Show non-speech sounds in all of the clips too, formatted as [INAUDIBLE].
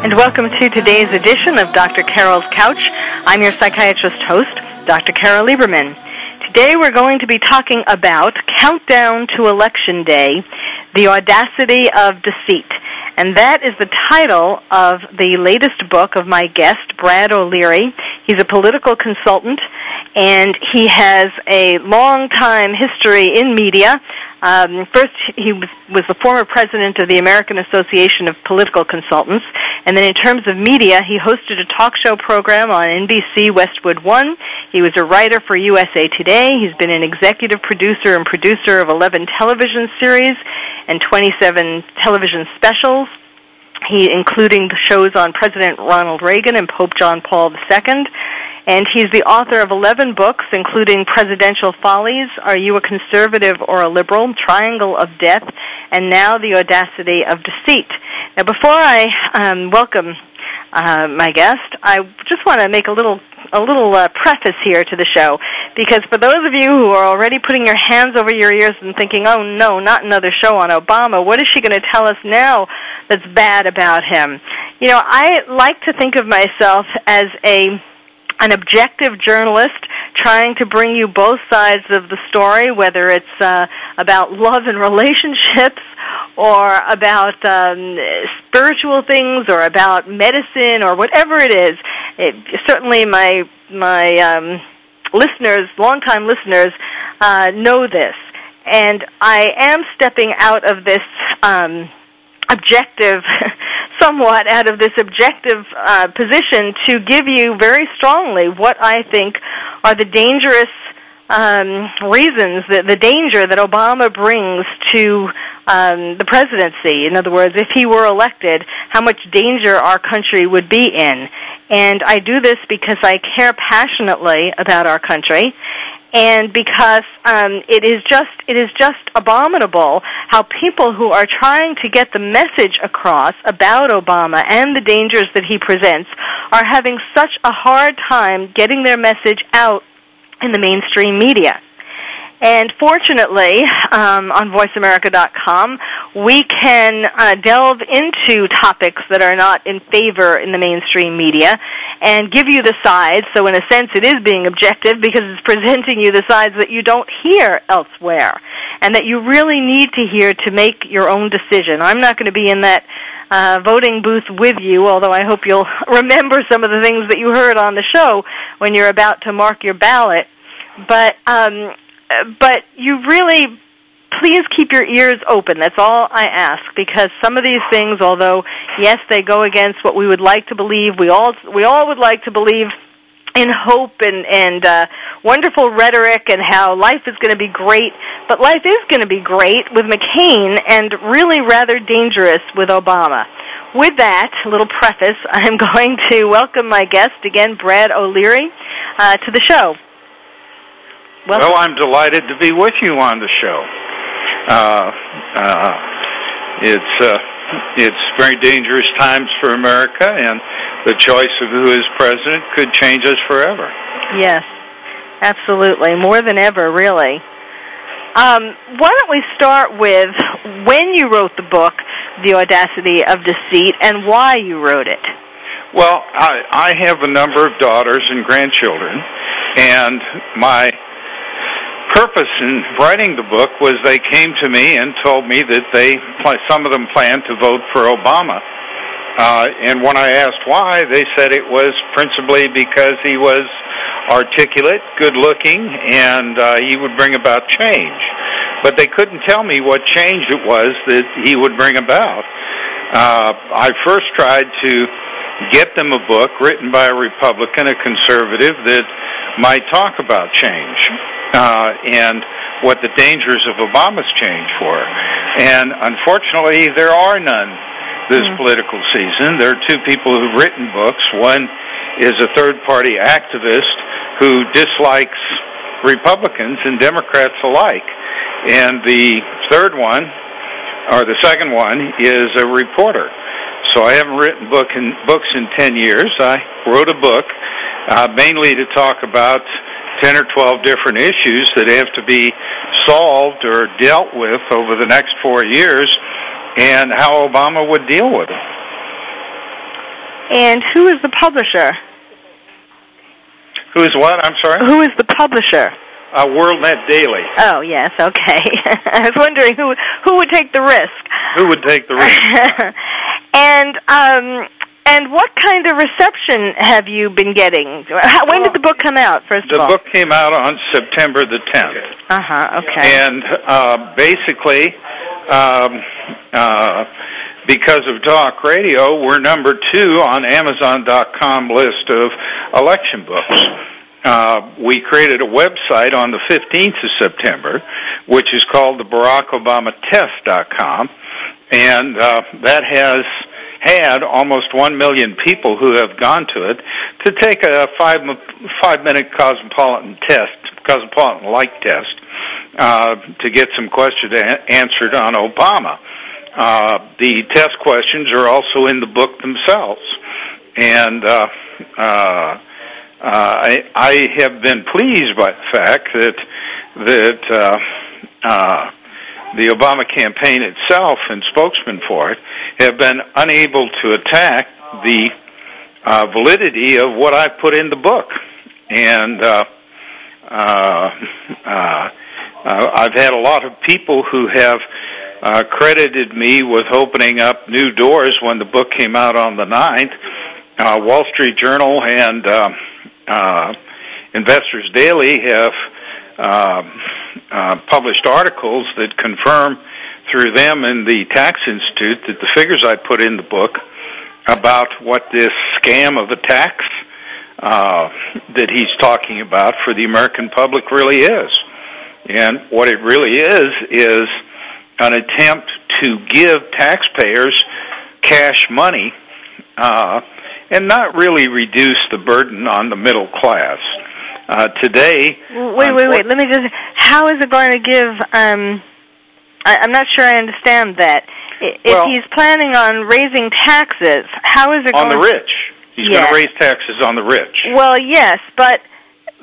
And welcome to today's edition of Dr. Carol's Couch. I'm your psychiatrist host, Dr. Carol Lieberman. Today we're going to be talking about Countdown to Election Day, the audacity of deceit. And that is the title of the latest book of my guest, Brad O'Leary. He's a political consultant and he has a long time history in media. Um, first, he was, was the former president of the American Association of Political Consultants, and then in terms of media, he hosted a talk show program on NBC Westwood One. He was a writer for USA Today. He's been an executive producer and producer of 11 television series and 27 television specials. He, including the shows on President Ronald Reagan and Pope John Paul II. And he's the author of 11 books, including Presidential Follies, Are You a Conservative or a Liberal? Triangle of Death, and now The Audacity of Deceit. Now, before I um, welcome uh, my guest, I just want to make a little a little uh, preface here to the show because for those of you who are already putting your hands over your ears and thinking, "Oh no, not another show on Obama. What is she going to tell us now that's bad about him?" You know, I like to think of myself as a an objective journalist trying to bring you both sides of the story, whether it's uh, about love and [LAUGHS] relationships or about um, spiritual things or about medicine or whatever it is. It, certainly, my my um, listeners, longtime listeners, uh, know this, and I am stepping out of this um, objective. [LAUGHS] somewhat out of this objective uh, position to give you very strongly what I think are the dangerous um, reasons, the, the danger that Obama brings to um, the presidency. In other words, if he were elected, how much danger our country would be in. And I do this because I care passionately about our country and because um, it is just it is just abominable how people who are trying to get the message across about Obama and the dangers that he presents are having such a hard time getting their message out in the mainstream media. And fortunately, um, on VoiceAmerica.com, we can uh, delve into topics that are not in favor in the mainstream media and give you the sides. So, in a sense, it is being objective because it's [LAUGHS] presenting you the sides that you don't hear elsewhere and that you really need to hear to make your own decision. I'm not going to be in that uh, voting booth with you, although I hope you'll [LAUGHS] remember some of the things that you heard on the show when you're about to mark your ballot. But um, but you really please keep your ears open. That's all I ask because some of these things, although yes, they go against what we would like to believe, we all we all would like to believe in hope and and uh, wonderful rhetoric and how life is going to be great. But life is going to be great with McCain and really rather dangerous with Obama. With that little preface, [LAUGHS] I'm going to welcome my guest again, Brad O'Leary, uh, to the show. Welcome. Well, I'm delighted to be with you on the show. Uh, uh, it's uh, it's very dangerous times for America, and the choice of who is president could change us forever. Yes, absolutely, more than ever, really. Um, why don't we start with when you wrote the book, The Audacity of Deceit, and why you wrote it? Well, I, I have a number of daughters and grandchildren, and my purpose in writing the book was they came to me and told me that they some of them planned to vote for Obama. Uh, and when I asked why, they said it was principally because he was articulate, good looking, and uh, he would bring about change. But they couldn't tell me what change it was that he would bring about. Uh, I first tried to get them a book written by a Republican, a conservative, that might talk about change uh, and what the dangers of Obama's change were. And unfortunately, there are none this mm. political season. There are two people who've written books. One is a third party activist who dislikes Republicans and Democrats alike. And the third one, or the second one, is a reporter. So I haven't written book in, books in 10 years. I wrote a book uh, mainly to talk about 10 or 12 different issues that have to be solved or dealt with over the next four years and how Obama would deal with them. And who is the publisher? Who is what? I'm sorry? Who is the publisher? Uh, WorldNet Daily. Oh yes, okay. [LAUGHS] I was wondering who who would take the risk. Who would take the risk? [LAUGHS] and um, and what kind of reception have you been getting? When did the book come out? First the of all, the book came out on September the 10th. Uh huh. Okay. And uh, basically, um, uh, because of talk radio, we're number two on Amazon.com list of election books. Uh, we created a website on the 15th of September, which is called the Barack Obama Test.com, and uh, that has had almost one million people who have gone to it to take a five five minute cosmopolitan test, cosmopolitan like test, uh, to get some questions answered on Obama. Uh, the test questions are also in the book themselves, and uh, uh, uh, I, I have been pleased by the fact that that uh, uh, the Obama campaign itself and spokesmen for it have been unable to attack the uh, validity of what I put in the book, and uh, uh, uh, uh, I've had a lot of people who have uh, credited me with opening up new doors when the book came out on the ninth. Uh, Wall Street Journal and uh, Investors Daily have uh, published articles that confirm through them and the Tax Institute that the figures I put in the book about what this scam of a tax uh, that he's talking about for the American public really is. And what it really is, is an attempt to give taxpayers cash money uh, and not really reduce the burden on the middle class. Uh, today, wait, wait, wait. Let me just. How is it going to give? Um, I, I'm not sure I understand that. If Well- he's planning on raising taxes, how is it going to. on going the rich, he's Yes. going to raise taxes on the rich. Well, yes, but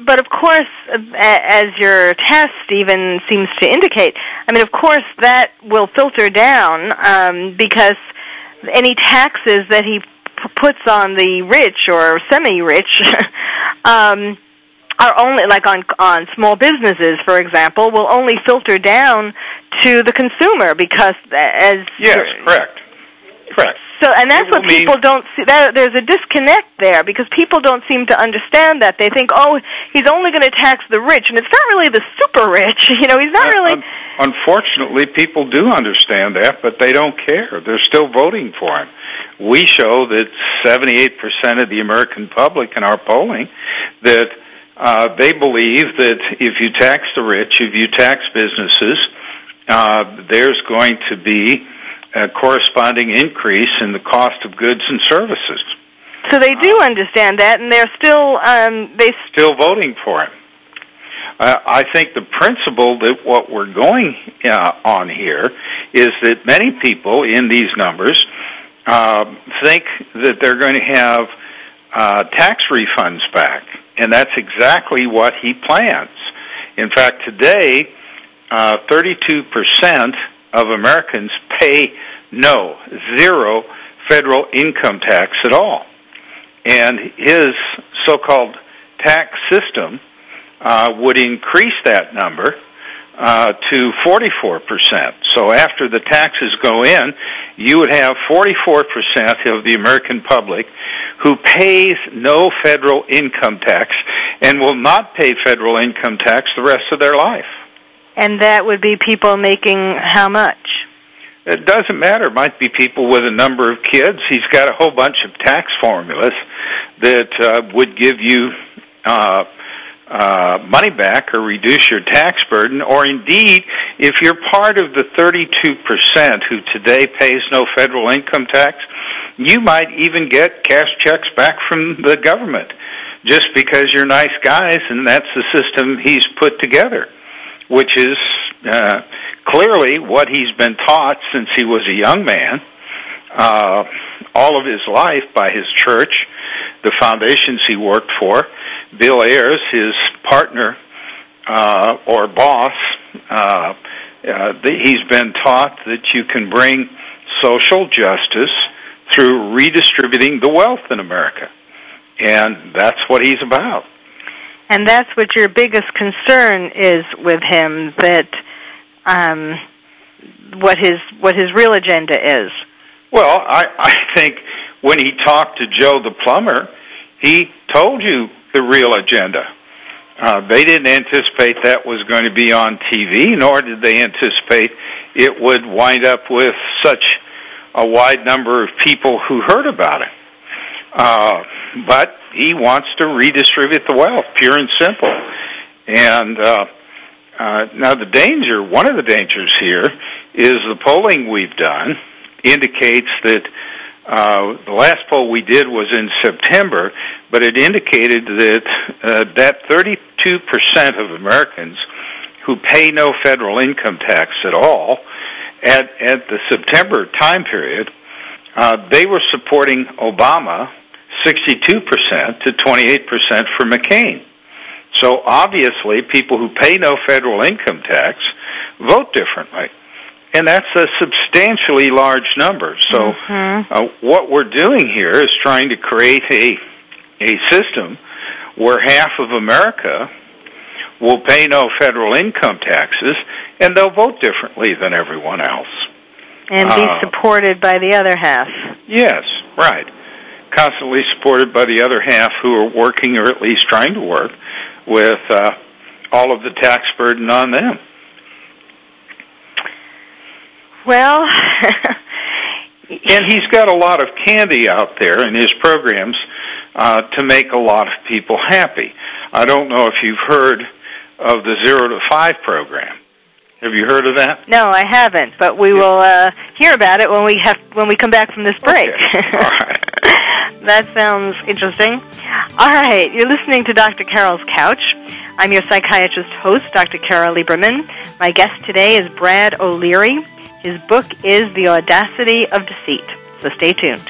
but of course, uh, as your test even seems to indicate, I mean, of course, that will filter down um, because any taxes that he p- puts on the rich or semi-rich [LAUGHS] um, are only like on on small businesses, for example, will only filter down to the consumer because uh, as Yes, correct. Correct. so, and that's It what people mean- don't see. That, there's a disconnect there because people don't seem to understand that. They think, oh, he's only going to tax the rich, and it's not really the super rich. [LAUGHS] You know, he's not really. Un- unfortunately, people do understand that, but they don't care. They're still voting for him. We show that 78% of the American public in our polling that uh, they believe that if you tax the rich, if you tax businesses, uh, there's going to be a corresponding increase in the cost of goods and services. So they do understand that, and they're still um, they. still voting for it. Uh, I think the principle that what we're going uh, on here is that many people in these numbers uh, think that they're going to have uh, tax refunds back, and that's exactly what he plans. In fact, today, uh, 32% of Americans pay no, zero federal income tax at all. And his so called tax system uh, would increase that number uh, to 44%. So after the taxes go in, you would have 44% of the American public who pays no federal income tax and will not pay federal income tax the rest of their life. And that would be people making how much? It doesn't matter. It might be people with a number of kids. He's got a whole bunch of tax formulas that uh, would give you uh, uh, money back or reduce your tax burden, or indeed, if you're part of the 32% who today pays no federal income tax, you might even get cash checks back from the government just because you're nice guys, and that's the system he's put together, which is uh, clearly what he's been taught since he was a young man, uh, all of his life by his church, the foundations he worked for. Bill Ayers, his partner uh, or boss, uh, uh, he's been taught that you can bring social justice through redistributing the wealth in America. And that's what he's about. And that's what your biggest concern is with him that um, what his what his real agenda is. Well, I, I think when he talked to Joe the plumber, he told you the real agenda. Uh, they didn't anticipate that was going to be on TV, nor did they anticipate it would wind up with such a wide number of people who heard about it. Uh, but he wants to redistribute the wealth, pure and simple. And uh, uh, now the danger, one of the dangers here, is the polling we've done indicates that uh, the last poll we did was in September, but it indicated that uh, that 32% of Americans who pay no federal income tax at all at at the September time period, uh, they were supporting Obama 62% to 28% for McCain. So obviously, people who pay no federal income tax vote differently and that's a substantially large number. So, mm-hmm. uh, what we're doing here is trying to create a a system where half of America will pay no federal income taxes, and they'll vote differently than everyone else, and be uh, supported by the other half. Yes, right. Constantly supported by the other half who are working, or at least trying to work, with uh, all of the tax burden on them. Well, [LAUGHS] and he's got a lot of candy out there in his programs uh, to make a lot of people happy. I don't know if you've heard of the Zero to Five program. Have you heard of that? No, I haven't. But we will uh, hear about it when we have when we come back from this break. Okay. [LAUGHS] All right. that sounds interesting. All right, you're listening to Dr. Carol's Couch. I'm your psychiatrist host, Dr. Carol Lieberman. My guest today is Brad O'Leary. His book is The Audacity of Deceit. So stay tuned.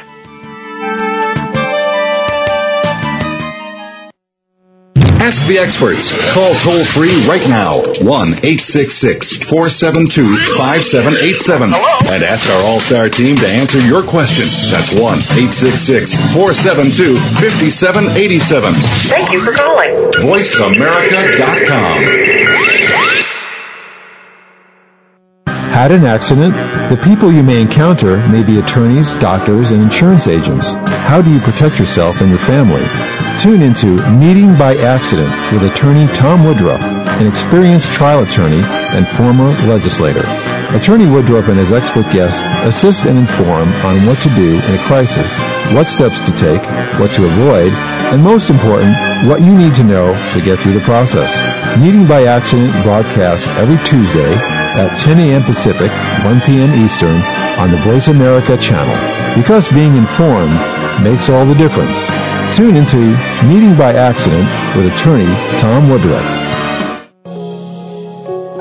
Ask the experts. Call toll free right now 1 866 472 5787 and ask our All Star team to answer your question. That's 1 866 472 5787. Thank you for calling. VoiceAmerica.com had an accident, the people you may encounter may be attorneys, doctors, and insurance agents. How do you protect yourself and your family? Tune into Meeting by Accident with attorney Tom Woodruff, an experienced trial attorney and former legislator. Attorney Woodruff and his expert guests assist and inform on what to do in a crisis, what steps to take, what to avoid, and most important, what you need to know to get through the process. Meeting by Accident broadcasts every Tuesday at 10 a.m. Pacific, 1 p.m. Eastern on the Voice America channel. Because being informed makes all the difference. Tune into Meeting by Accident with attorney Tom Woodruff.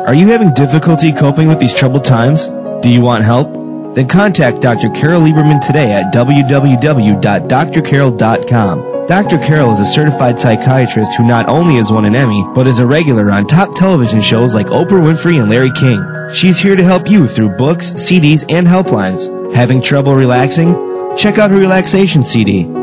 Are you having difficulty coping with these troubled times? Do you want help? Then contact Dr. Carol Lieberman today at www.drcarol.com. Dr. Carol is a certified psychiatrist who not only has won an Emmy, but is a regular on top television shows like Oprah Winfrey and Larry King. She's here to help you through books, CDs, and helplines. Having trouble relaxing? Check out her relaxation CD.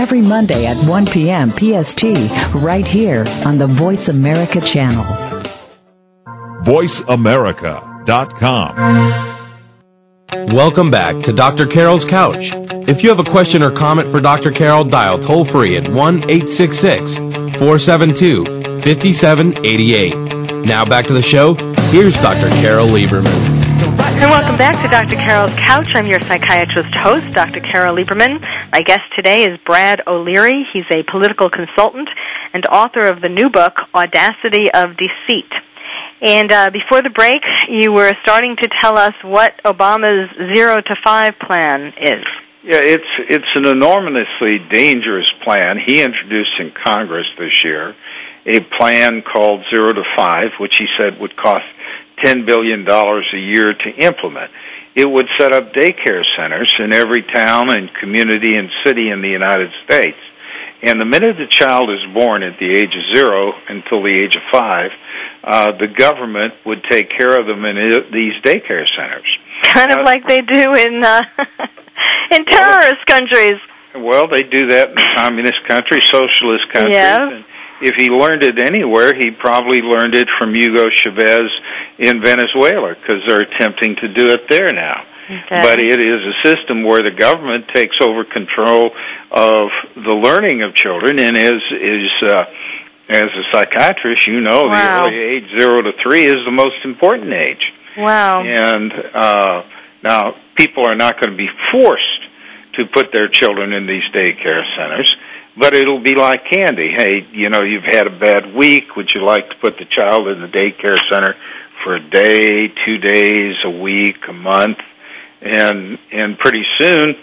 every Monday at 1 p.m. PST, right here on the Voice America channel. VoiceAmerica.com. Welcome back to Dr. Carol's Couch. If you have a question or comment for Dr. Carol, dial toll free at 1 866 472 5788. Now back to the show. Here's Dr. Carol Lieberman. And welcome back to Dr. Carol's Couch. I'm your psychiatrist host, Dr. Carol Lieberman. My guest today is Brad O'Leary. He's a political consultant and author of the new book, Audacity of Deceit. And uh, before the break, you were starting to tell us what Obama's zero to five plan is. Yeah, it's it's an enormously dangerous plan. He introduced in Congress this year a plan called Zero to Five, which he said would cost ten billion dollars a year to implement. It would set up daycare centers in every town and community and city in the United States. And the minute the child is born at the age of zero until the age of five, uh, the government would take care of them in it, these daycare centers. Kind of Uh, like they do in uh, [LAUGHS] in terrorist countries. Well, they do that in communist countries, socialist countries. Yeah. And if he learned it anywhere, he probably learned it from Hugo Chavez in Venezuela because they're attempting to do it there now. Okay. But it is a system where the government takes over control of the learning of children, and is is uh, as a psychiatrist, you know Wow. the early age zero to three is the most important age. Wow. And uh, now people are not going to be forced to put their children in these daycare centers, but it'll be like candy. Hey, you know, you've had a bad week. Would you like to put the child in the daycare center for a day, two days, a week, a month? And and pretty soon,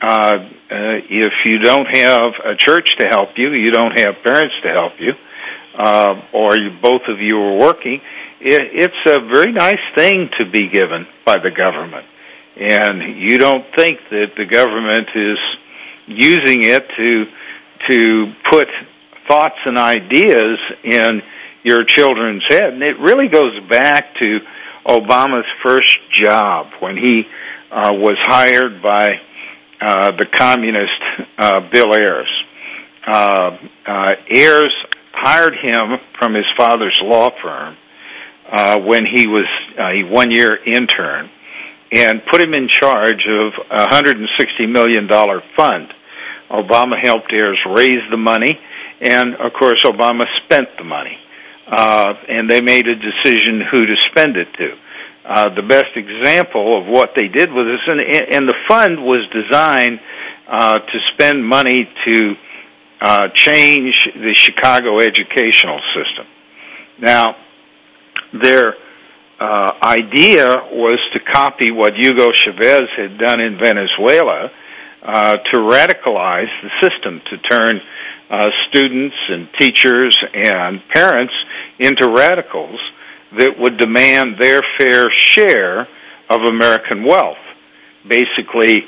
uh, uh, if you don't have a church to help you, you don't have parents to help you, uh, or you, both of you are working, it, it's a very nice thing to be given by the government. And you don't think that the government is using it to to put thoughts and ideas in your children's head. And it really goes back to Obama's first job when he uh, was hired by uh, the communist uh, Bill Ayers. Uh, uh, Ayers hired him from his father's law firm uh, when he was a one year intern and put him in charge of a $160 million fund. Obama helped Ayers raise the money, and of course, Obama spent the money. Uh, and they made a decision who to spend it to. Uh, the best example of what they did was this, and, and the fund was designed uh, to spend money to uh, change the Chicago educational system. Now, their uh, idea was to copy what Hugo Chavez had done in Venezuela uh, to radicalize the system, to turn uh, students and teachers and parents into radicals that would demand their fair share of American wealth. Basically,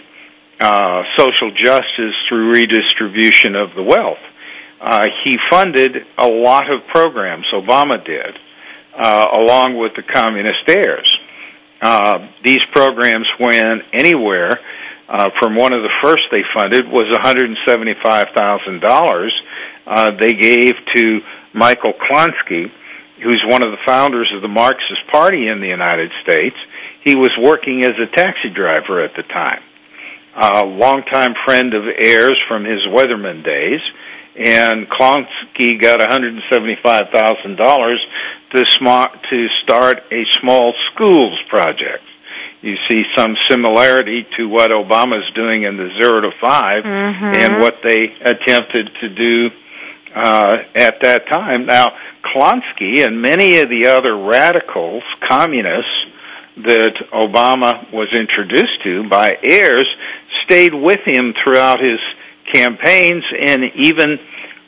uh, social justice through redistribution of the wealth. Uh, he funded a lot of programs, Obama did, uh, along with the communist Ayers. Uh, these programs went anywhere. Uh, from one of the first they funded was $175,000 uh, they gave to Michael Klonsky, who's one of the founders of the Marxist Party in the United States. He was working as a taxi driver at the time. A longtime friend of Ayers from his Weatherman days, and Klonsky got $175,000 to to start a small schools project. You see some similarity to what Obama's doing in the zero to 5 Mhm. and what they attempted to do uh, at that time. Now, Klonsky and many of the other radicals, communists that Obama was introduced to by Ayers, stayed with him throughout his campaigns and even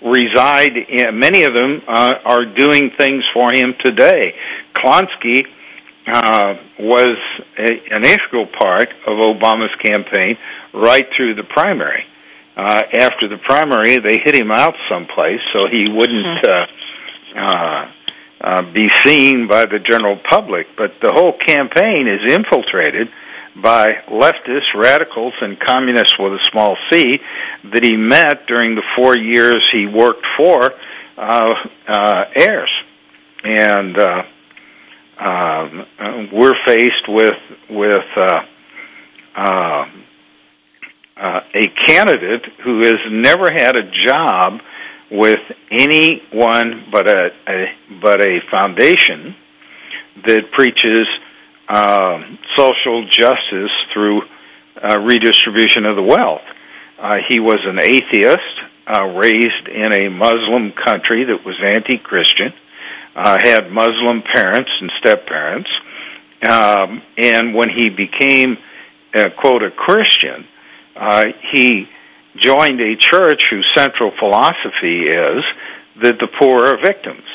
reside in many of them uh, are doing things for him today. Klonsky uh, was a, an integral part of Obama's campaign right through the primary. Uh, after the primary, they hit him out someplace so he wouldn't uh, uh, uh, be seen by the general public. But the whole campaign is infiltrated by leftists, radicals, and communists with a small c that he met during the four years he worked for uh, uh, Ayers. And uh, um, we're faced with with uh, uh, uh, a candidate who has never had a job with anyone but a, a but a foundation that preaches um, social justice through uh, redistribution of the wealth. Uh, he was an atheist, uh, raised in a Muslim country that was anti-Christian, uh, had Muslim parents and step parents, um, and when he became, uh, quote, a Christian, uh, he joined a church whose central philosophy is that the poor are victims,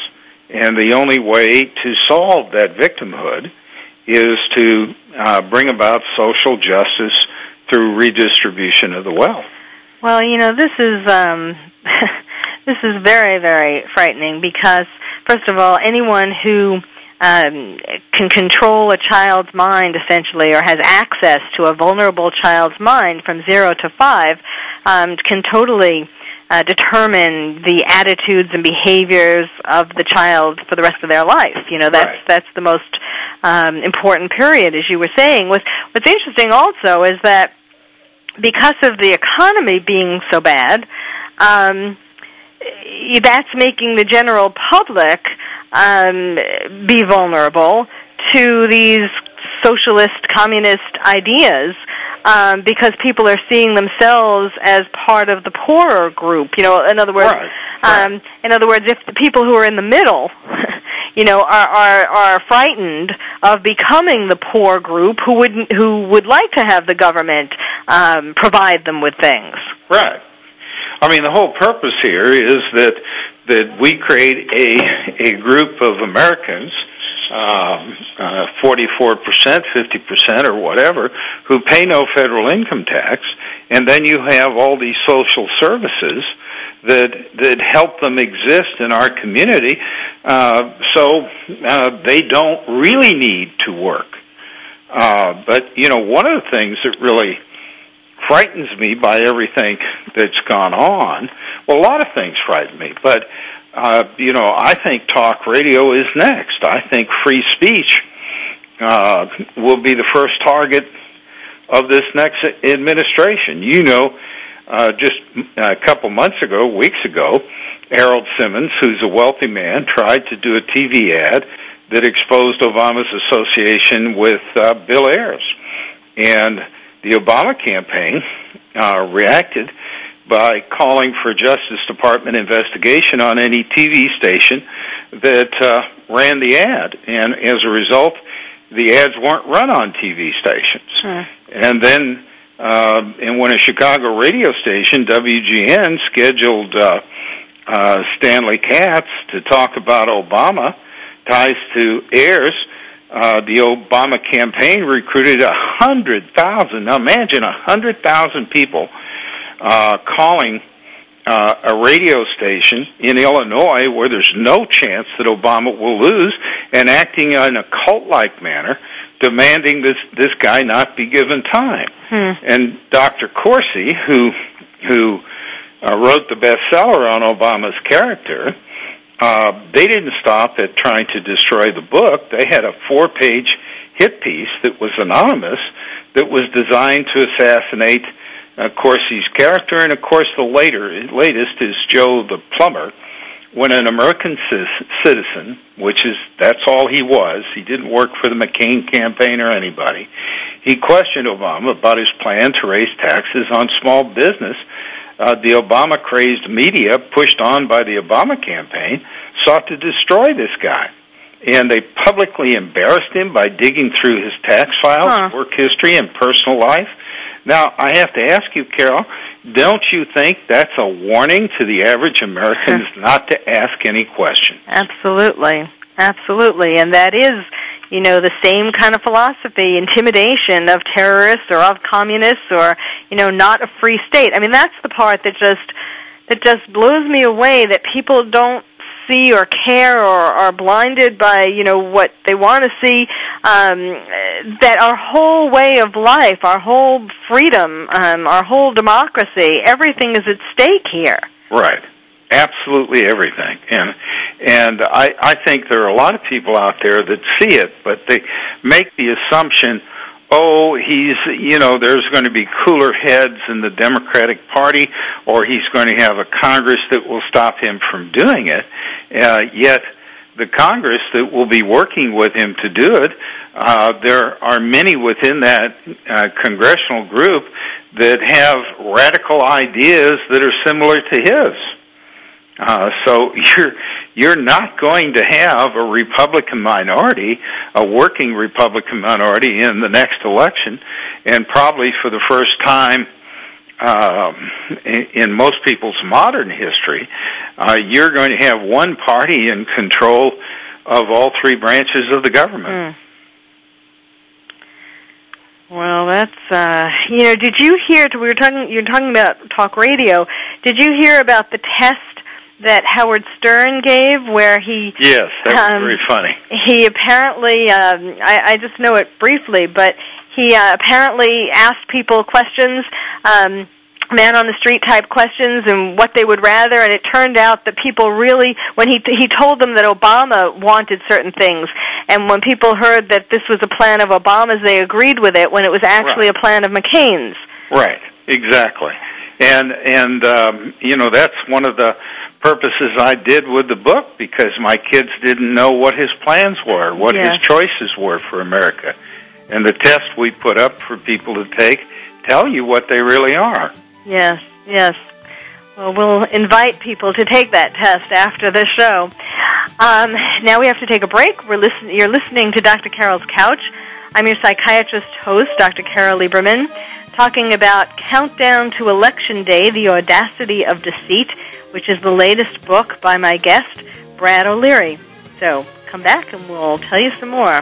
and the only way to solve that victimhood is to uh, bring about social justice through redistribution of the wealth. Well, you know, this is um [LAUGHS] this is very very frightening because first of all, anyone who um, can control a child's mind essentially or has access to a vulnerable child's mind from 0 to 5 um, can totally uh, determine the attitudes and behaviors of the child for the rest of their life. You know, that's Right. that's the most um, important period, as you were saying. What's what's interesting also is that because of the economy being so bad, um, that's making the general public um, be vulnerable to these socialist, communist ideas um, because people are seeing themselves as part of the poorer group. You know, in other words, Right, right. um, in other words, if the people who are in the middle, [LAUGHS] you know, are are are frightened of becoming the poor group who would who would like to have the government um, provide them with things. Right. I mean, the whole purpose here is that that we create a a group of Americans, um, forty four percent, fifty percent, or whatever, who pay no federal income tax, and then you have all these social services that that help them exist in our community, uh, so uh, they don't really need to work. Uh, but you know, one of the things that really frightens me by everything that's gone on. Well, a lot of things frighten me, but uh, you know, I think talk radio is next. I think free speech uh, will be the first target of this next administration. You know, uh, just a couple months ago, weeks ago, Harold Simmons, who's a wealthy man, tried to do a TV ad that exposed Obama's association with uh, Bill Ayers, and the Obama campaign uh, reacted by calling for Justice Department investigation on any TV station that uh, ran the ad, and as a result, the ads weren't run on TV stations. And then, uh, and when a Chicago radio station, WGN, scheduled uh, uh, Stanley Kurtz to talk about Obama ties to Ayers, uh, the Obama campaign recruited a hundred thousand. Now imagine a hundred thousand people uh, calling uh, a radio station in Illinois where there's no chance that Obama will lose, and acting in a cult-like manner, demanding this this guy not be given time. And Dr. Corsi, who who uh, wrote the bestseller on Obama's character, uh, they didn't stop at trying to destroy the book. They had a four-page hit piece that was anonymous that was designed to assassinate uh, Corsi's character, and of course, the later latest is Joe the plumber. When an American citizen, which is that's all he was, he didn't work for the McCain campaign or anybody. he questioned Obama about his plan to raise taxes on small business. Uh, the Obama crazed media, pushed on by the Obama campaign, sought to destroy this guy. And they publicly embarrassed him by digging through his tax files, Huh. work history, and personal life. Now, I have to ask you, Carol, don't you think that's a warning to the average Americans [LAUGHS] not to ask any questions? Absolutely. Absolutely. And that is, you know, the same kind of philosophy, intimidation of terrorists or of communists or, you know, not a free state. I mean, that's the part that just that just blows me away that people don't see or care or are blinded by, you know, what they want to see um that our whole way of life, our whole freedom, um our whole democracy, everything is at stake here. Right. Absolutely everything. And and I I think there are a lot of people out there that see it, but they make the assumption, oh, he's you know, there's going to be cooler heads in the Democratic Party or he's going to have a Congress that will stop him from doing it. Uh, yet the Congress that will be working with him to do it, uh, there are many within that uh, congressional group that have radical ideas that are similar to his. Uh, so you're you're not going to have a Republican minority, a working Republican minority in the next election, and probably for the first time um, in, in most people's modern history, uh, you're going to have one party in control of all three branches of the government. Mm. Well, that's uh you know, did you hear we were talking you're talking about talk radio. Did you hear about the test that Howard Stern gave where he Yes, that was Um, very funny. he apparently um I, I just know it briefly, but he uh, apparently asked people questions, um man on the street type questions and what they would rather and it turned out that people really when he he told them that Obama wanted certain things and when people heard that this was a plan of Obama's they agreed with it when it was actually Right. a plan of McCain's. Right, exactly. And and um, you know that's one of the purposes I did with the book because my kids didn't know what his plans were, what Yeah. his choices were for America. And the test we put up for people to take tell you what they really are. Yes, yes. Well, we'll invite people to take that test after the show. Um, now we have to take a break. We're listen- you're listening to Dr. Carol's Couch. I'm your psychiatrist host, Dr. Carol Lieberman, talking about Countdown to Election Day, The Audacity of Deceit, which is the latest book by my guest, Brad O'Leary. So come back and we'll tell you some more.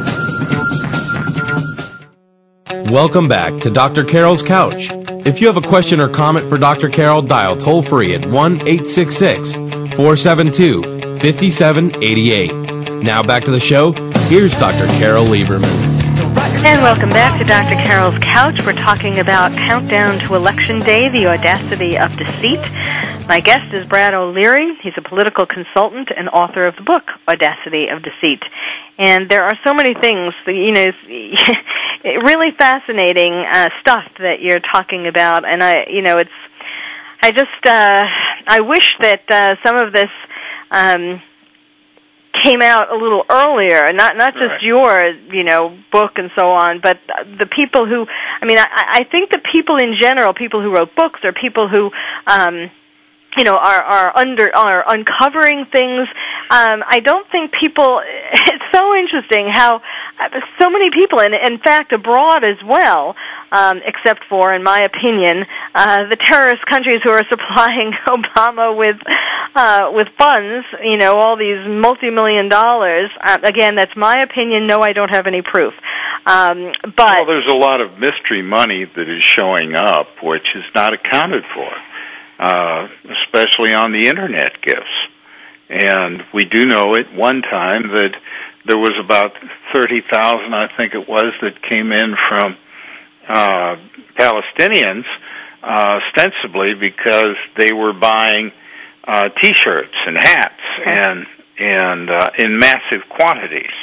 Welcome back to Dr. Carol's Couch. If you have a question or comment for Dr. Carol, dial toll free at 1 866 472 5788. Now back to the show. Here's Dr. Carol Lieberman. And welcome back to Dr. Carol's Couch. We're talking about Countdown to Election Day, the audacity of deceit. My guest is Brad O'Leary. He's a political consultant and author of the book, Audacity of Deceit. And there are so many things, that, you know, [LAUGHS] really fascinating uh, stuff that you're talking about. And I, you know, it's, I just, uh, I wish that uh, some of this, um, came out a little earlier not not just Right. your you know book and so on but the people who i mean i i think the people in general people who wrote books or people who um you know are are under are uncovering things. Um i don't think people [LAUGHS] it's so interesting how uh, so many people and in fact abroad as well um except for in my opinion uh the terrorist countries who are [LAUGHS] supplying obama with uh with funds you know all these multi-million dollars. Uh, again that's my opinion. No i don't have any proof. Um but Well, there's a lot of mystery money that is showing up, which is not accounted for, uh, especially on the internet gifts. And we do know at one time that there was about thirty thousand, I think it was, that came in from uh, Palestinians, uh, ostensibly because they were buying uh, T-shirts and hats and and uh, in massive quantities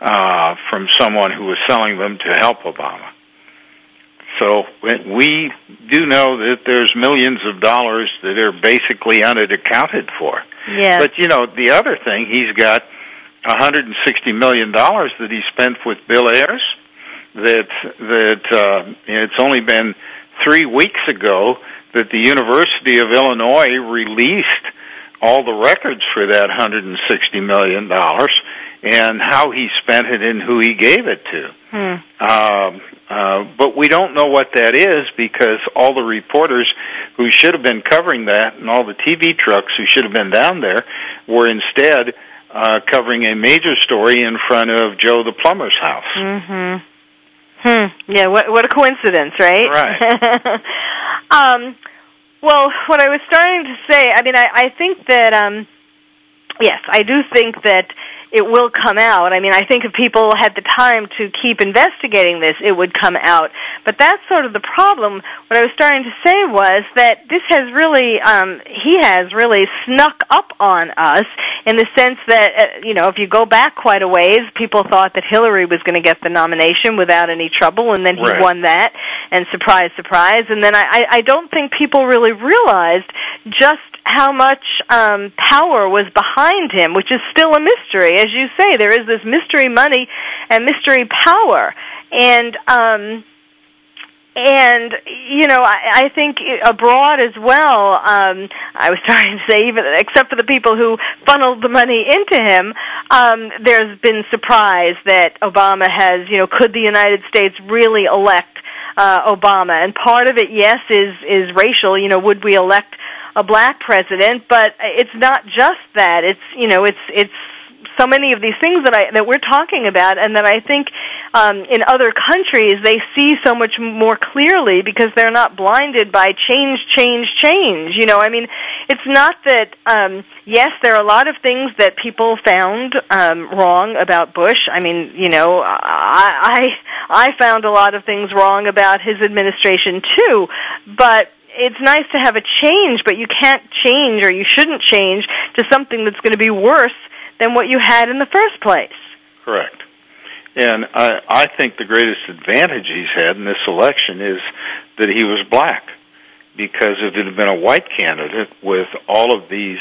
uh, from someone who was selling them to help Obama. So we do know that there's millions of dollars that are basically unaccounted for. yeah But you know, the other thing, he's got 160 million dollars that he spent with Bill Ayers. That that uh, it's only been three weeks ago that the University of Illinois released all the records for that 160 million dollars and how he spent it and who he gave it to. hmm. Um, uh, but we don't know what that is because all the reporters who should have been covering that and all the TV trucks who should have been down there were instead uh, covering a major story in front of Joe the plumber's house. Mhm. Hmm. Yeah. What what a coincidence, right? Right. [LAUGHS] um. Well, what I was starting to say, I mean, I, I think that, um, yes, I do think that it will come out. I mean, I think if people had the time to keep investigating this, it would come out. But that's sort of the problem. What I was starting to say was that this has really, um, he has really snuck up on us in the sense that, uh, you know, if you go back quite a ways, people thought that Hillary was going to get the nomination without any trouble, and then he Right. won that, and surprise, surprise. And then I, I I don't think people really realized just how much um, power was behind him, which is still a mystery. As you say, there is this mystery money and mystery power, and um, and you know I, I think abroad as well. Um, I was [LAUGHS] trying to say, even except for the people who funneled the money into him, um, there's been surprise that Obama has. You know, could the United States really elect uh, Obama? And part of it, yes, is is racial. You know, would we elect a black president? But it's not just that. It's you know, it's it's so many of these things that I that we're talking about, and that I think um, in other countries they see so much more clearly because they're not blinded by change, change, change. You know, I mean, it's not that. Um, yes, there are a lot of things that people found um, wrong about Bush. I mean, you know, I I, I found a lot of things wrong about his administration too, but it's nice to have a change, but you can't change or you shouldn't change to something that's going to be worse than what you had in the first place. Correct. And I, I think the greatest advantage he's had in this election is that he was black. Because if it had been a white candidate with all of these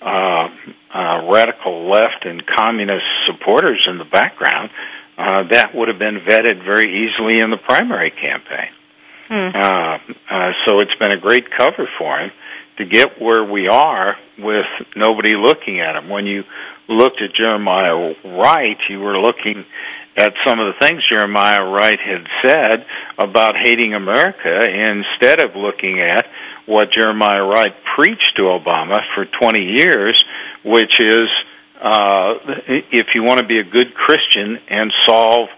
uh, uh, radical left and communist supporters in the background, uh, that would have been vetted very easily in the primary campaign. Hmm. Uh, uh, so it's been a great cover for him to get where we are with nobody looking at him. When you looked at Jeremiah Wright, you were looking at some of the things Jeremiah Wright had said about hating America instead of looking at what Jeremiah Wright preached to Obama for 20 years, which is uh, if you want to be a good Christian and solve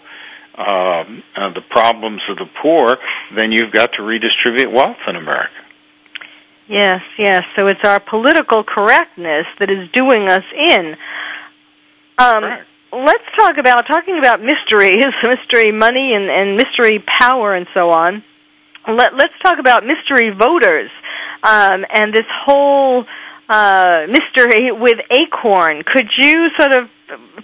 uh, uh, the problems of the poor, then you've got to redistribute wealth in America. Yes, yes. So it's our political correctness that is doing us in. Um, let's talk about talking about mysteries, [LAUGHS] mystery money, and, and mystery power, and so on. Let, let's talk about mystery voters um, and this whole uh, mystery with Acorn. Could you sort of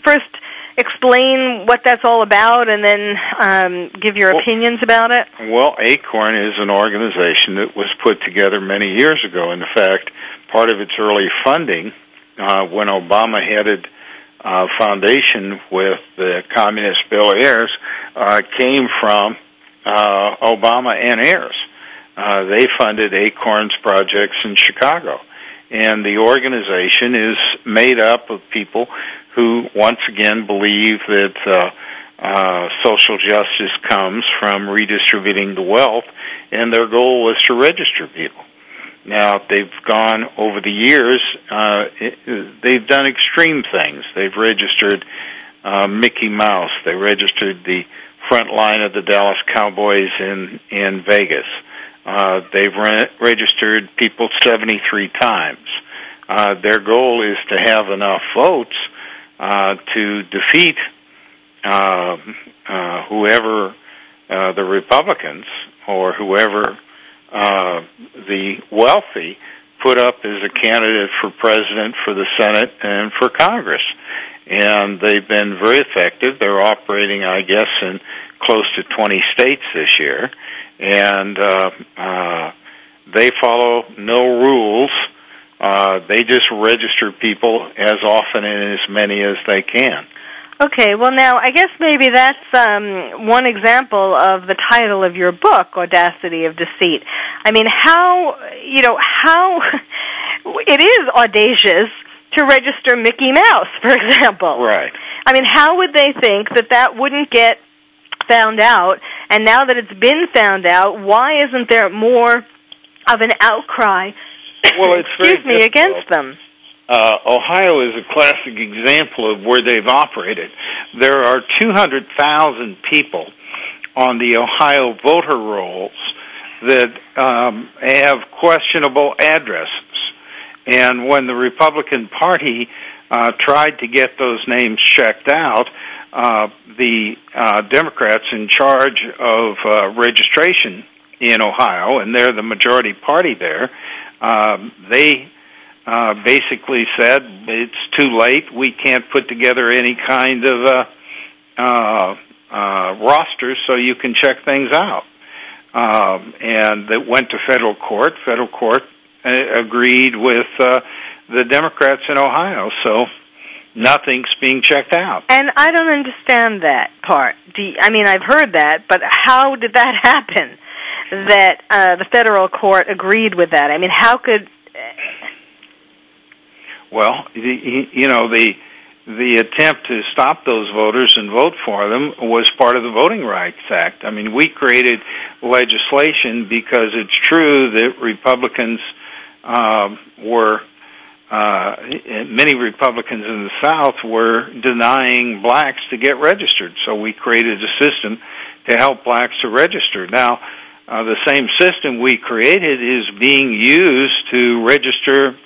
first explain what that's all about, and then um, give your Well- opinions about it? Well, Acorn is an organization that was put together many years ago. In fact, part of its early funding, uh, when Obama headed uh, foundation with the communist Bill Ayers, uh, came from uh, Obama and Ayers. Uh, they funded Acorn's projects in Chicago. And the organization is made up of people who, once again, believe that uh, uh, social justice comes from redistributing the wealth, and their goal was to register people. Now they've gone over the years. Uh, it, they've done extreme things. They've registered uh, Mickey Mouse. They registered the front line of the Dallas Cowboys in in Vegas. Uh, they've re- registered people 73 times. Uh, their goal is to have enough votes uh, to defeat uh, uh, whoever uh, the Republicans or whoever uh, the wealthy put up as a candidate for president, for the Senate, and for Congress. And they've been very effective. They're operating, I guess, in close to 20 states this year. And uh, uh, they follow no rules. Uh, they just register people as often and as many as they can. Okay, well now I guess maybe that's um, one example of the title of your book, Audacity of Deceit. I mean, how you know how [LAUGHS] it is audacious to register Mickey Mouse, [LAUGHS] for example. Right. I mean, how would they think that that wouldn't get found out? And now that it's been found out, why isn't there more of an outcry? Well, [LAUGHS] it's very excuse me difficult. against them. Uh, Ohio is a classic example of where they've operated. There are 200,000 people on the Ohio voter rolls that um, have questionable addresses. And when the Republican Party uh, tried to get those names checked out, uh, the uh, Democrats in charge of uh, registration in Ohio, and they're the majority party there, um, they uh, basically said it's too late. We can't put together any kind of uh, uh, uh, roster so you can check things out. Um, and that went to federal court. Federal court uh, agreed with uh, the Democrats in Ohio, so nothing's being checked out. And I don't understand that part. You, I mean, I've heard that, but how did that [LAUGHS] happen? That uh, the federal court agreed with that. I mean, how could? Well, the, you know the the attempt to stop those voters and vote for them was part of the Voting Rights Act. I mean, we created legislation because it's true that Republicans um, were uh, many Republicans in the South were denying blacks to get registered. So we created a system to help blacks to register. Now, uh, the same system we created is being used to register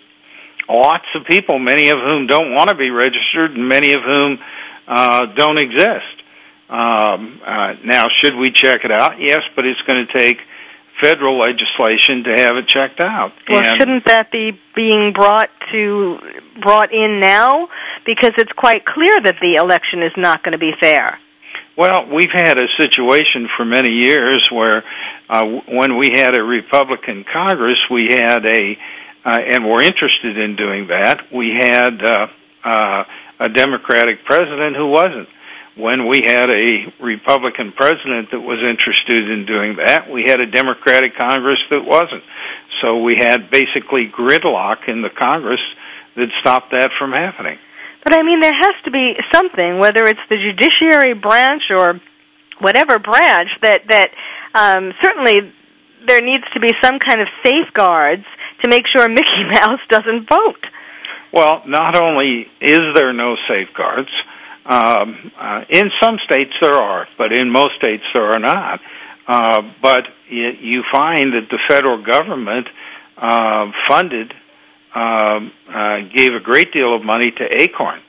lots of people, many of whom don't want to be registered, and many of whom uh, don't exist. Um, uh, now, should we check it out? Yes, but it's going to take federal legislation to have it checked out. Well, And- shouldn't that be being brought to brought in now? Because it's quite clear that the election is not going to be fair. Well, we've had a situation for many years where uh, when we had a Republican Congress, we had a, uh, and we're interested in doing that, we had uh, uh, a Democratic president who wasn't. When we had a Republican president that was interested in doing that, we had a Democratic Congress that wasn't. So we had basically gridlock in the Congress that stopped that from happening. But I mean, there has to be something, whether it's the judiciary branch or whatever branch, that that um, certainly there needs to be some kind of safeguards to make sure Mickey [LAUGHS] Mouse doesn't vote. Well, not only is there no safeguards, um, uh, in some states there are, but in most states there are not. Uh, but y- you find that the federal government uh, funded um, uh, gave a great deal of money to Acorn.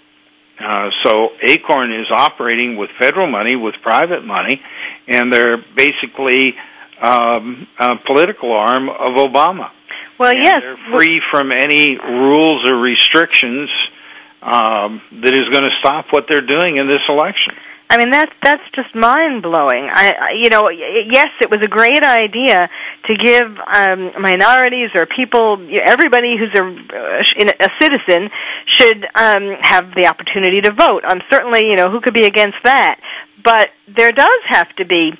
Uh, so Acorn is operating with federal money, with private money, and they're basically um, a political arm of Obama. Well, and yes, they're free from any rules or restrictions um, that is going to stop what they're doing in this election. I mean that's that's just mind blowing. I, I you know yes, it was a great idea to give um, minorities or people everybody who's a a citizen should um, have the opportunity to vote. I'm certainly you know who could be against that, but there does have to be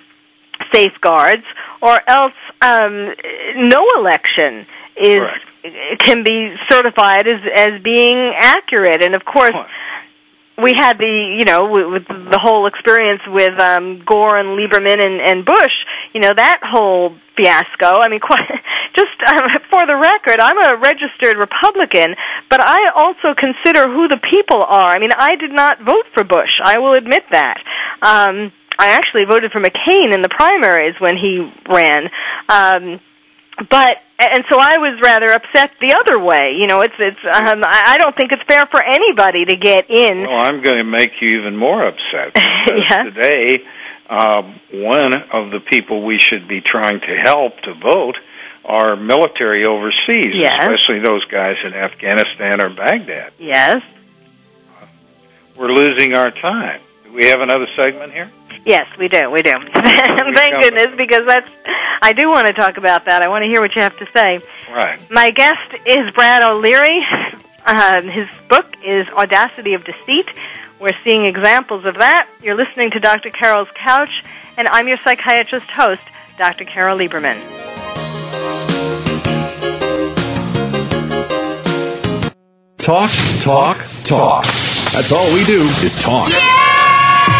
safeguards, or else um, no election is Correct. can be certified as as being accurate. And of course, we had the you know with the whole experience with um Gore and Lieberman and and Bush you know that whole fiasco. I mean [LAUGHS] quite just um, for the record i'm a registered republican but i also consider who the people are. I mean i did not vote for bush. I will admit that. Um i actually voted for mccain in the primaries when he ran. Um but and so I was rather upset the other way. You know, it's it's um, I don't think it's fair for anybody to get in. Well, I'm going to make you even more upset. [LAUGHS] Yeah. Today, um, one of the people we should be trying to help to vote are military overseas, Yes. especially those guys in Afghanistan or Baghdad. Yes. We're losing our time. Do we have another segment here? Yes, we do. We do. [LAUGHS] Thank come- goodness, because that's. I do want to talk about that. I want to hear what you have to say. Right. My guest is Brad O'Leary. Um, his book is Audacity of Deceit. We're seeing examples of that. You're listening to Dr. Carol's Couch, and I'm your psychiatrist host, Dr. Carol Lieberman. Talk, talk, talk. That's all we do is talk.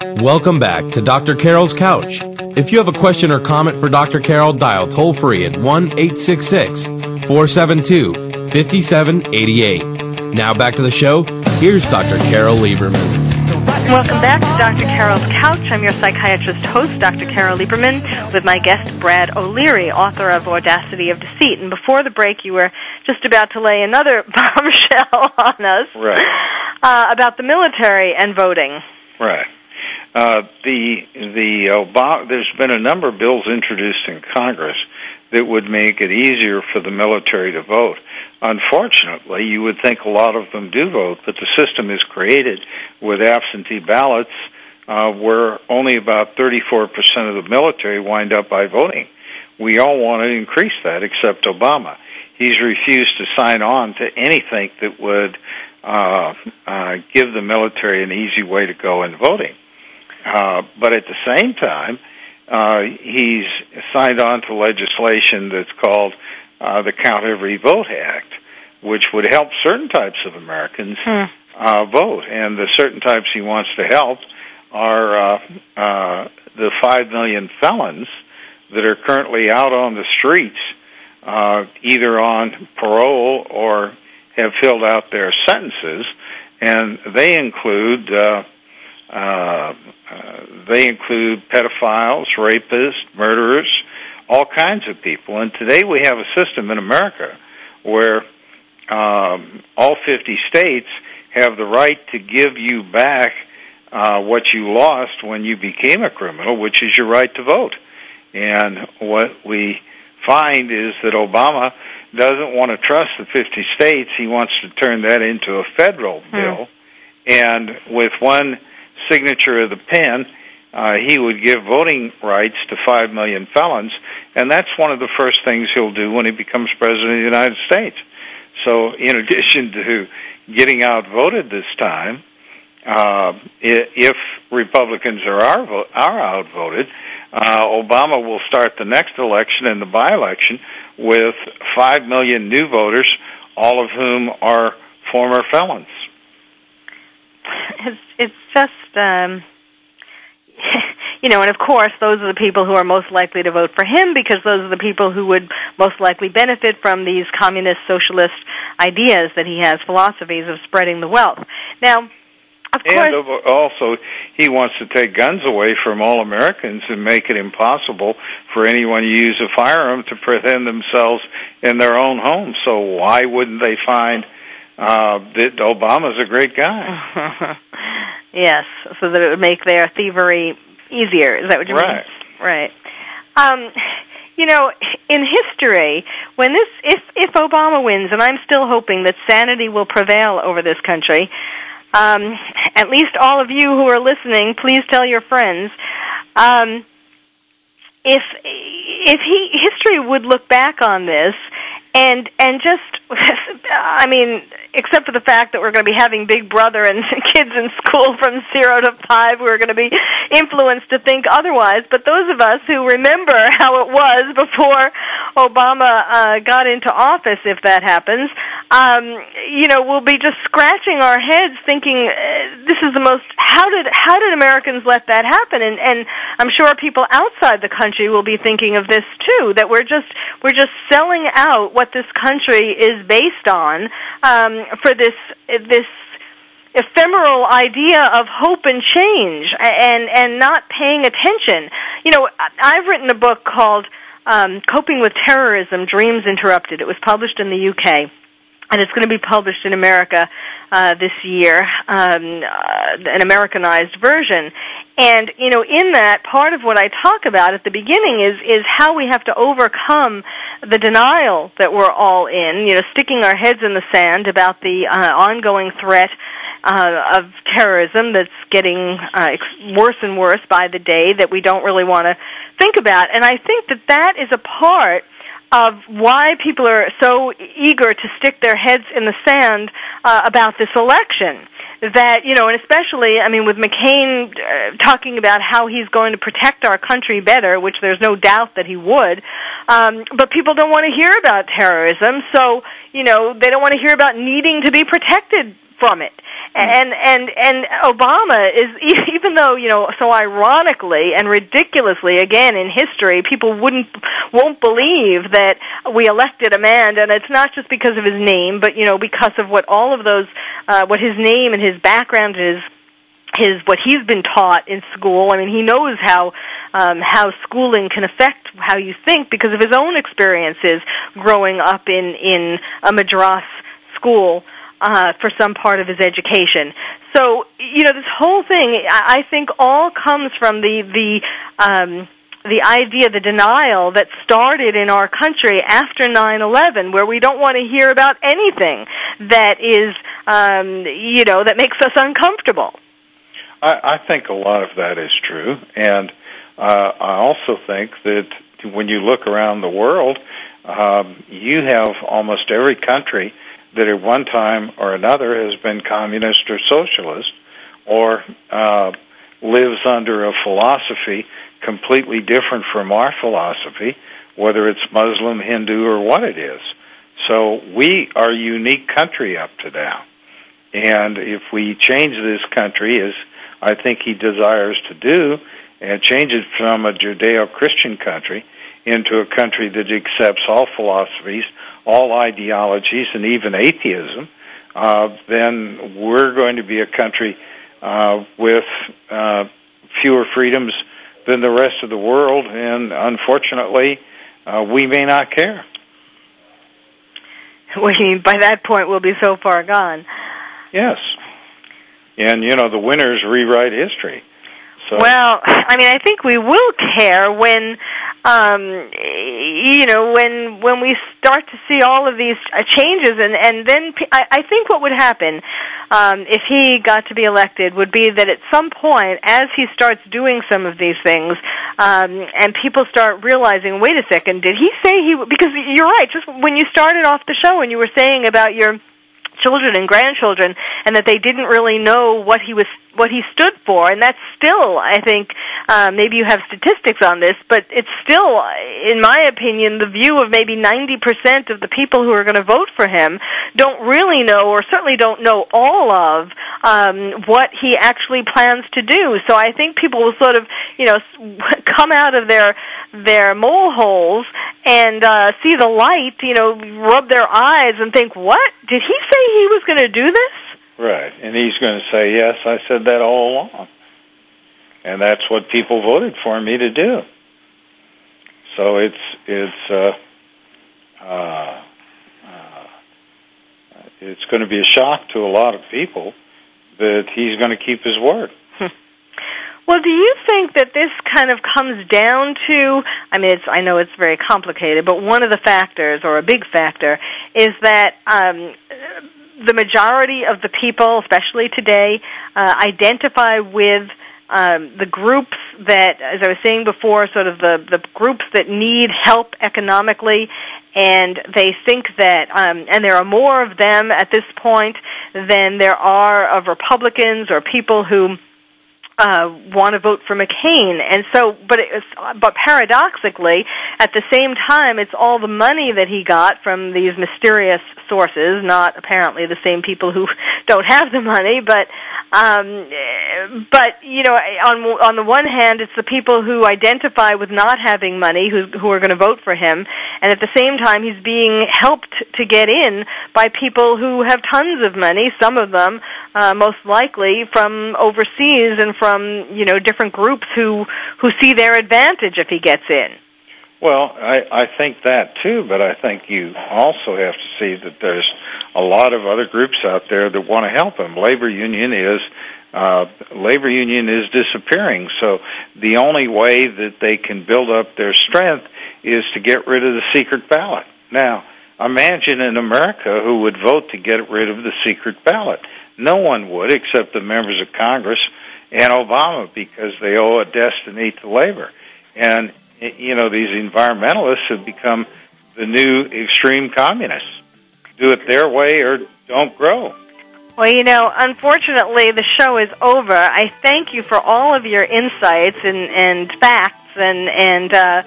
Welcome back to Dr. Carol's Couch. If you have a question or comment for Dr. Carol, dial toll free at 1 866 472 5788. Now back to the show. Here's Dr. Carol Lieberman. Welcome back to Dr. Carol's Couch. I'm your psychiatrist host, Dr. Carol Lieberman, with my guest, Brad O'Leary, author of Audacity of Deceit. And before the break, you were just about to lay another [LAUGHS] bombshell on us Right. uh, about the military and voting. Right. Uh, the the Obama, there's been a number of bills introduced in Congress that would make it easier for the military to vote. Unfortunately, you would think a lot of them do vote, but the system is created with absentee ballots uh, where only about 34% of the military wind up by voting. We all want to increase that except Obama. He's refused to sign on to anything that would uh, uh, give the military an easy way to go in voting. Uh, but at the same time, uh, he's signed on to legislation that's called uh, the Count Every Vote Act, which would help certain types of Americans uh, vote. And the certain types he wants to help are uh, uh, the five million felons that are currently out on the streets, uh, either on parole or have filled out their sentences, and they include. Uh, uh, uh, they include pedophiles, rapists, murderers, all kinds of people. And today we have a system in America where um, all 50 states have the right to give you back uh, what you lost when you became a criminal, which is your right to vote. And what we find is that Obama doesn't want to trust the 50 states. He wants to turn that into a federal bill. And with one signature of the pen, uh, he would give voting rights to five million felons, and that's one of the first things he'll do when he becomes president of the United States. So, in [LAUGHS] addition to getting outvoted this time, uh, if Republicans are outvo- are outvoted, uh, Obama will start the next election and the by-election with five million new voters, all of whom are former felons. It's, it's just, um, [LAUGHS] you know, and of course, those are the people who are most likely to vote for him because those are the people who would most likely benefit from these communist socialist ideas that he has, philosophies of spreading the wealth. Now, of course, And of- also, he wants to take guns away from all Americans and make it impossible for anyone to use a firearm to defend themselves in their own home. So why wouldn't they find uh, that Obama's a great guy? [LAUGHS] yes, so that it would make their thievery easier. Is that what you Right. mean? Right. Um, you know, in history, when this, if if Obama wins, and I'm still hoping that sanity will prevail over this country. Um, at least all of you who are listening, please tell your friends. Um, if if he history would look back on this and and just [LAUGHS] I mean except for the fact that we're going to be having Big Brother and [LAUGHS] kids in school from zero to five who are going to be influenced to think otherwise. But those of us who remember [LAUGHS] how it was before Obama uh, got into office, if that happens, um, you know, we'll be just scratching our heads, thinking uh, this is the most. How did how did Americans let that happen? And and I'm sure people outside the country will be thinking of this too. That we're just we're just selling out what this country is based on um, for this this ephemeral idea of hope and change and and not paying attention. You know, I've written a book called um, Coping with Terrorism: Dreams Interrupted. It was published in the UK, and it's going to be published in America uh, this year, um, uh, an Americanized version. And you know, in that part of what I talk about at the beginning is is how we have to overcome the denial that we're all in. You know, sticking our heads in the sand about the uh, ongoing threat uh, of terrorism that's getting uh, ex- worse and worse by the day that we don't really want to think about. And I think that that is a part of why people are so eager to stick their heads in the sand uh, about this election. That you know, and especially, I mean, with McCain uh, talking about how he's going to protect our country better, which there's no doubt that he would. Um, but people don't want to hear about terrorism, so you know, they don't want to hear about needing to be protected from it. And and and Obama is [LAUGHS] even though you know so ironically and ridiculously again in history people wouldn't won't believe that we elected a man and it's not just because of his name but you know because of what all of those uh, what his name and his background is his what he's been taught in school. I mean, he knows how um, how schooling can affect how you think because of his own experiences growing up in in a madrassa school uh, for some part of his education. So you know, this whole thing I, I think all comes from the the um, the idea, the denial that started in our country after 9/11, where we don't want to hear about anything that is, um, you know, that makes us uncomfortable. I, I think a lot of that is true, and uh, I also think that when you look around the world, um, you have almost every country that at one time or another has been communist or socialist, or uh, lives under a philosophy completely different from our philosophy, whether it's Muslim, Hindu, or what it is. So we are a unique country up to now. And if we change this country as I think he desires to do, and change it from a Judeo Christian country into a country that accepts all philosophies, all ideologies, and even atheism, uh, then we're going to be a country uh, with uh, fewer freedoms than the rest of the world, and unfortunately, uh, we may not care. [LAUGHS] We, by that point, we'll be so far gone. Yes and you know the winners rewrite history. So. Well, I mean, I think we will care when, um, you know, when when we start to see all of these uh, changes, and and then I, I think what would happen um, if he got to be elected would be that at some point, as he starts doing some of these things, um, and people start realizing, wait a second, did he say he? Because you're right. Just when you started off the show and you were saying about your children and grandchildren and that they didn't really know what he was what he stood for. And that's still i think uh, maybe you have statistics on this but it's still in my opinion the view of maybe 90% of the people who are going to vote for him don't really know or certainly don't know all of um, what he actually plans to do. So i think people will sort of you know [LAUGHS] come out of their their mole holes and uh, see the light you know rub their eyes and think what did he say he was going to do this Right, and he's going to say, "Yes, I said that all along," and that's what people voted for me to do. So it's it's uh, uh, uh, it's going to be a shock to a lot of people that he's going to keep his word. Well, do you think that this kind of comes down to? I mean, it's I know it's very complicated, but one of the factors, or a big factor, is that um, the majority of the people, especially today, uh, identify with um, the groups that, as I was saying before, sort of the, the groups that need help economically, and they think that, um, and there are more of them at this point than there are of Republicans or people who uh, want to vote for McCain, and so, but but paradoxically, at the same time, it's all the money that he got from these mysterious sources, not apparently the same people who [LAUGHS] don't have the money, but um, but you know, on on the one hand, it's the people who identify with not having money who who are going to vote for him, and at the same time, he's being helped to get in by people who have tons of money. Some of them, uh, most likely, from overseas and from you know different groups who who see their advantage if he gets in. Well, I, I think that too, but I think you also have to see that there's a lot of other groups out there that want to help him. Labor union is uh, labor union is disappearing, so the only way that they can build up their strength is to get rid of the secret ballot. Now, imagine in America who would vote to get rid of the secret ballot. No one would, except the members of Congress and Obama, because they owe a destiny to labor. And you know, these environmentalists have become the new extreme communists. Do it their way or don't grow. Well, you know, unfortunately, the show is over. I thank you for all of your insights and, and facts and and uh,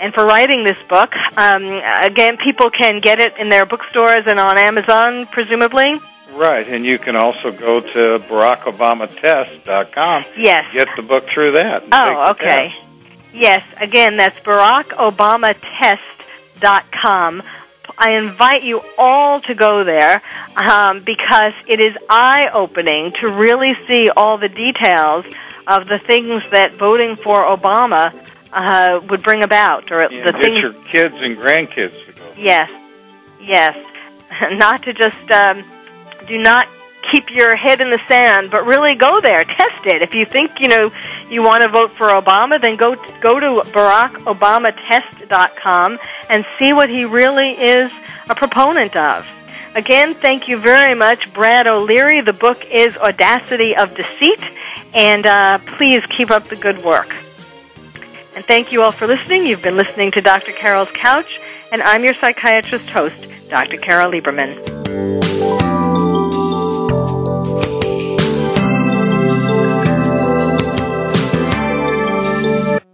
and for writing this book. Um, again, people can get it in their bookstores and on Amazon, presumably. Right, and you can also go to BarackObamaTest.com. Yes. Get the book through that. Oh, okay. Yes, again, that's BarackObamaTest.com. I invite you all to go there um, because it is eye opening to really see all the details of the things that voting for Obama uh, would bring about, or the get things. your kids and grandkids to go. Yes, yes. [LAUGHS] not to just um, do not keep your head in the sand, but really go there, test it. If you think you know you want to vote for Obama, then go go to BarackObamaTest.com and see what he really is a proponent of. Again, thank you very much, Brad O'Leary. The book is Audacity of Deceit, and uh, please keep up the good work. And thank you all for listening. You've been listening to Dr. Carol's Couch, and I'm your psychiatrist host, Dr. Carol Lieberman.